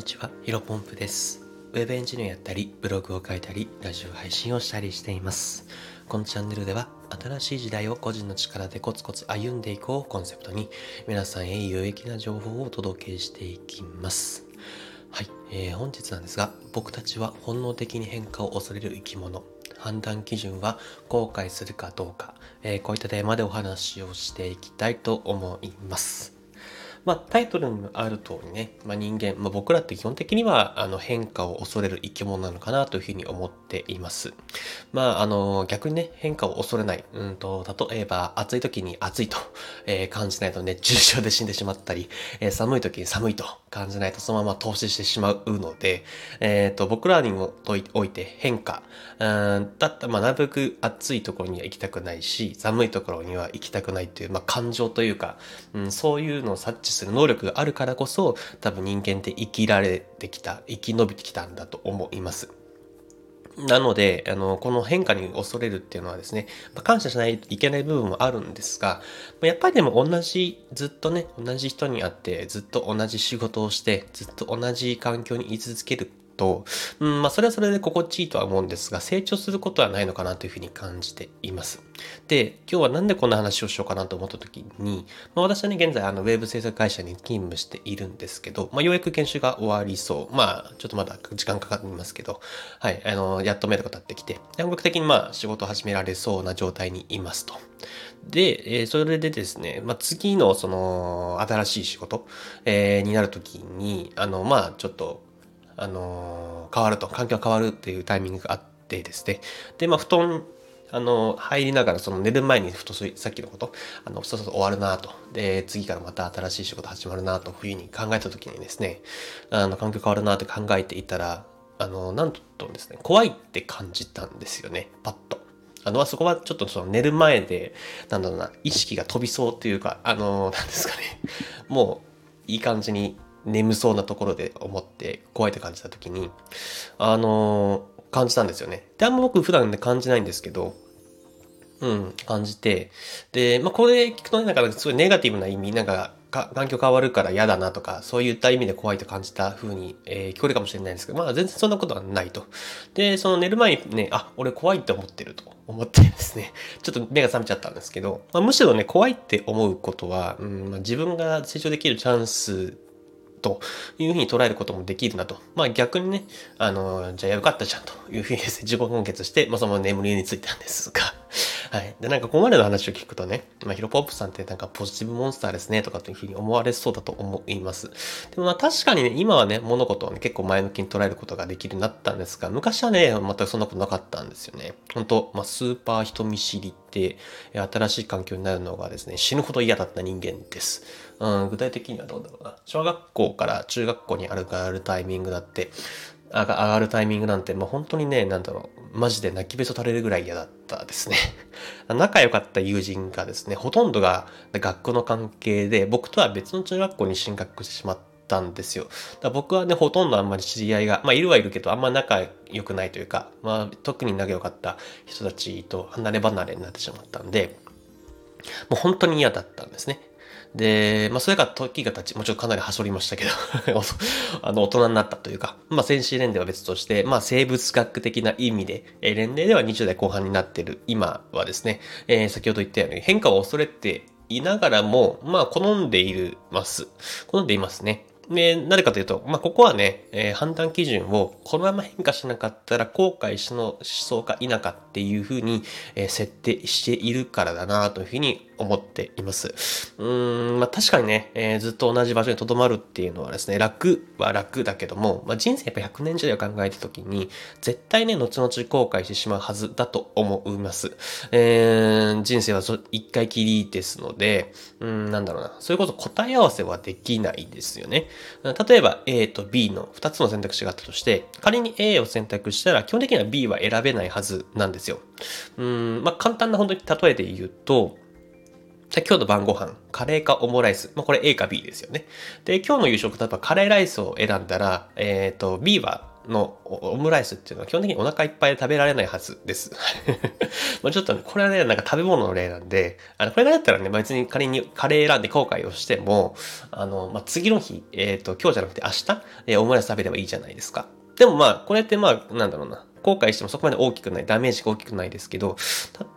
にちは、ヒロポンプです。ウェブエンジニアやったり、ブログを書いたり、ラジオ配信をしたりしています。このチャンネルでは、新しい時代を個人の力でコツコツ歩んでいこうをコンセプトに、皆さんへ有益な情報をお届けしていきます。はい、えー本日なんですが、僕たちは本能的に変化を恐れる生き物。判断基準は後悔するかどうか、えーこういったテーマでお話をしていきたいと思います。まあ、タイトルにもある通りね、まあ、人間、まあ、僕らって基本的にはあの変化を恐れる生き物なのかなというふうに思っています。まあ、あの逆にね変化を恐れない、うんと例えば暑い時に暑いと、えー感じないと熱中症で死んでしまったり、えー寒い時に寒いと感じないとそのまま投資してしまうので、えー、と僕らにもといおいて変化、うんだったらまあなるべく暑いところには行きたくないし寒いところには行きたくないという、まあ、感情というか、うん、そういうのを察知する能力があるからこそ多分人間って生きられてきた生き延びてきたんだと思います。なので、あの、この変化に恐れるっていうのはですね、まあ感謝しないといけない部分もあるんですが、まやっぱりでも同じ、ずっとね、同じ人に会って、ずっと同じ仕事をして、ずっと同じ環境に居続けると、うん、まあそれはそれで心地いいとは思うんですが、成長することはないのかなというふうに感じています。で、今日はなんでこんな話をしようかなと思った時に、まあ私はね、現在あのウェブ制作会社に勤務しているんですけど、まあようやく研修が終わりそう。まあちょっとまだ時間かかりますけど、はい、あの、やっと目処が立ってきて、本格的にまあ仕事を始められそうな状態にいますと。で、えーそれでですね、まあ、次のその新しい仕事、えーになるときに、あの、まあ、ちょっと、あの変わると、環境が変わるっていうタイミングがあってですね。で、まあ、布団、あの、入りながら、その寝る前にふとさっきのこと、あの、そうそうそう終わるなと。で、次からまた新しい仕事始まるなと、冬に考えたときにですね、あの、環境変わるなって考えていたら、あの、なんとですね、怖いって感じたんですよね、パッと。あの、そこはちょっとその寝る前で、なんだろうな、意識が飛びそうというか、あの、なんですかね、もういい感じに眠そうなところで思って怖いって感じた時に、あの、感じたんですよね。で、あんま僕普段ね感じないんですけど、うん、感じて。で、まあ、これ聞くとね、なんかすごいネガティブな意味、なんか、か環境変わるから嫌だなとか、そういった意味で怖いと感じた風に、えー聞こえるかもしれないんですけど、まあ全然そんなことはないと。で、その寝る前にね、あ、俺怖いって思ってると思ってですね、ちょっと目が覚めちゃったんですけど、まあ、むしろね、怖いって思うことは、うんまあ、自分が成長できるチャンスというふうに捉えることもできるなと。まあ逆にね、あの、じゃあよかったじゃんというふうにですね、自己完結して、まあその眠りについたんですが、はい。で、なんかここまでの話を聞くとね、まあヒロポップさんってなんかポジティブモンスターですねとかというふうに思われそうだと思います。でもまあ確かにね、今はね、物事をね、結構前向きに捉えることができるようになったんですが、昔はね、全くそんなことなかったんですよね。本当まあスーパー人見知りって、新しい環境になるのがですね、死ぬほど嫌だった人間です。うん、具体的にはどうだろうな。小学校から中学校に上がるタイミングだって、上が上がるタイミングなんて、もう本当にね、なんだろう、マジで泣きべそ垂れるぐらい嫌だったですね。仲良かった友人がですね、ほとんどが学校の関係で、僕とは別の中学校に進学してしまったんですよ。だ僕はね、ほとんどあんまり知り合いが、まあいるはいるけど、あんま仲良くないというか、まあ特に仲良かった人たちと離れ離れになってしまったんで、もう本当に嫌だったんですね。で、まあ、それが時が経ち、もちろんかなりはしょりましたけど、あの、大人になったというか、まあ、先進年齢は別として、まあ、生物学的な意味で、えー年齢では20代後半になっている今はですね、えー先ほど言ったように変化を恐れていながらも、まあ、好んでいるます。好んでいますね。で、なぜかというと、まあ、ここはね、えー判断基準をこのまま変化しなかったら後悔しのしそうか否かっていうふうに、えー設定しているからだなというふうに思っています。うーん、まあ、確かにね、えーずっと同じ場所に留まるっていうのはですね、楽は楽だけども、まあ、人生やっぱ100年時代を考えたときに、絶対ね、後々後悔してしまうはずだと思います。えー人生は一回きりですので、うん、なんだろうな、それこそ答え合わせはできないですよね。例えば A と B の2つの選択肢があったとして、仮に A を選択したら、基本的には B は選べないはずなんですよ。うん、まあ、簡単な本当に例えで言うと、じゃ今日の晩ご飯、カレーかオムライス。まあ、これ A か B ですよね。で、今日の夕食、例えばカレーライスを選んだら、えっ、と、B は、のオムライスっていうのは基本的にお腹いっぱいで食べられないはずです。まあちょっとね、これはね、なんか食べ物の例なんで、あの、これがだったらね、別に仮にカレー選んで後悔をしても、あの、まあ次の日、えっ、ー、と、今日じゃなくて明日、えー、オムライス食べればいいじゃないですか。でもまあ、これってまあ、なんだろうな。後悔してもそこまで大きくない、ダメージが大きくないですけど、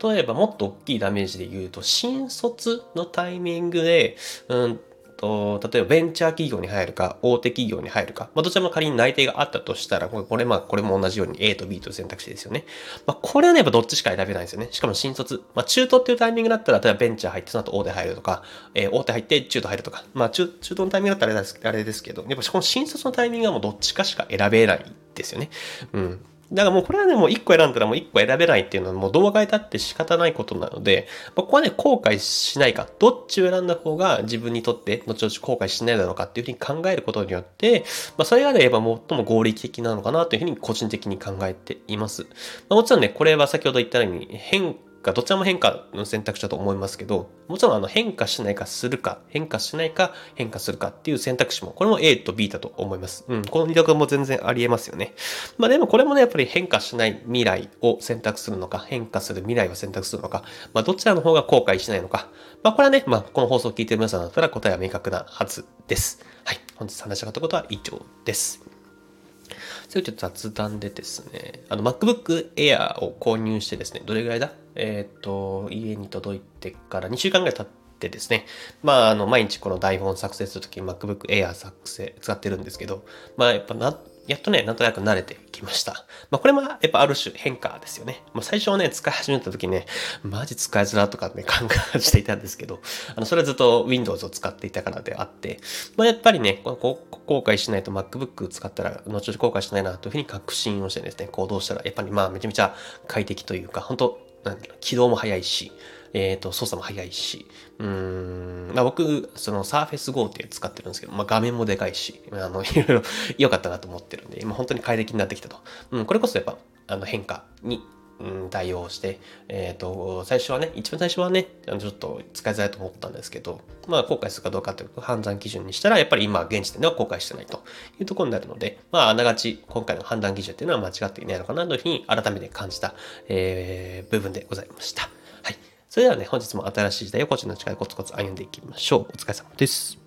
例えばもっと大きいダメージで言うと、新卒のタイミングで、うんと、例えばベンチャー企業に入るか、大手企業に入るか、まあ、どちらも仮に内定があったとしたら、これ、まあ、これも同じように A と B という選択肢ですよね。まあ、これはね、やっぱどっちしか選べないんですよね。しかも新卒。まあ、中途っていうタイミングだったら、例えばベンチャー入って、その後大手入るとか、えー、大手入って中途入るとか、まあ、中、中途のタイミングだったらあれですあれですけど、やっぱこの新卒のタイミングはもうどっちかしか選べないですよね。うん。だからもうこれはね、もう1個選んだらもう1個選べないっていうのはもう動画に立って仕方ないことなので、まここはね、後悔しないか、どっちを選んだ方が自分にとって後々後悔しないだろうかっていうふうに考えることによって、まあ、それがね、やっぱ最も合理的なのかなというふうに個人的に考えています。まあ、もちろんね、これは先ほど言ったように変か、どちらも変化の選択肢だと思いますけど、もちろんあの変化しないかするか、変化しないか変化するかっていう選択肢も、これも A と B だと思います。うん、この二択も全然あり得ますよね。まあでもこれもね、やっぱり変化しない未来を選択するのか、変化する未来を選択するのか、まあどちらの方が後悔しないのか、まあこれはね、まあこの放送を聞いてる皆さんだったら答えは明確なはずです。はい。本日話したかったことは以上です。それちょっと雑談でですね、あの MacBook Air を購入してですね、どれぐらいだ？えっ、ー、と、家に届いてから2週間ぐらい経ってですね、まあ、あの、毎日この台本作成するとき MacBook Air 作成、使ってるんですけど、まあ、やっぱな、やっとね、なんとなく慣れてきました。まあ、これもやっぱある種変化ですよね。まあ、最初はね、使い始めた時ね、マジ使いづらとかね、考えしていたんですけど、あの、それはずっと Windows を使っていたからであって、まあ、やっぱりね、こう後悔しないと MacBook 使ったら、後々後悔しないなというふうに確信をしてですね、行動したら、やっぱりまあ、めちゃめちゃ快適というか、本当なん起動も早いし、えっ、ー、と、操作も早いし、うん、まあ僕、そのサーフェス Go って使ってるんですけど、まあ画面もでかいし、あの、いろいろ良かったなと思ってるんで、今本当に快適になってきたと。うん、これこそやっぱ、あの変化にうん、対応して、えっ、ー、と、最初はね、一番最初はね、ちょっと使いづらいと思ったんですけど、まあ、後悔するかどうかという判断基準にしたら、やっぱり今、現時点では後悔してないというところになるので、まあ、あながち今回の判断基準っていうのは間違っていないのかなというふうに改めて感じた、えー、部分でございました。はい。それではね、本日も新しい時代を個人の力でコツコツ歩んでいきましょう。お疲れ様です。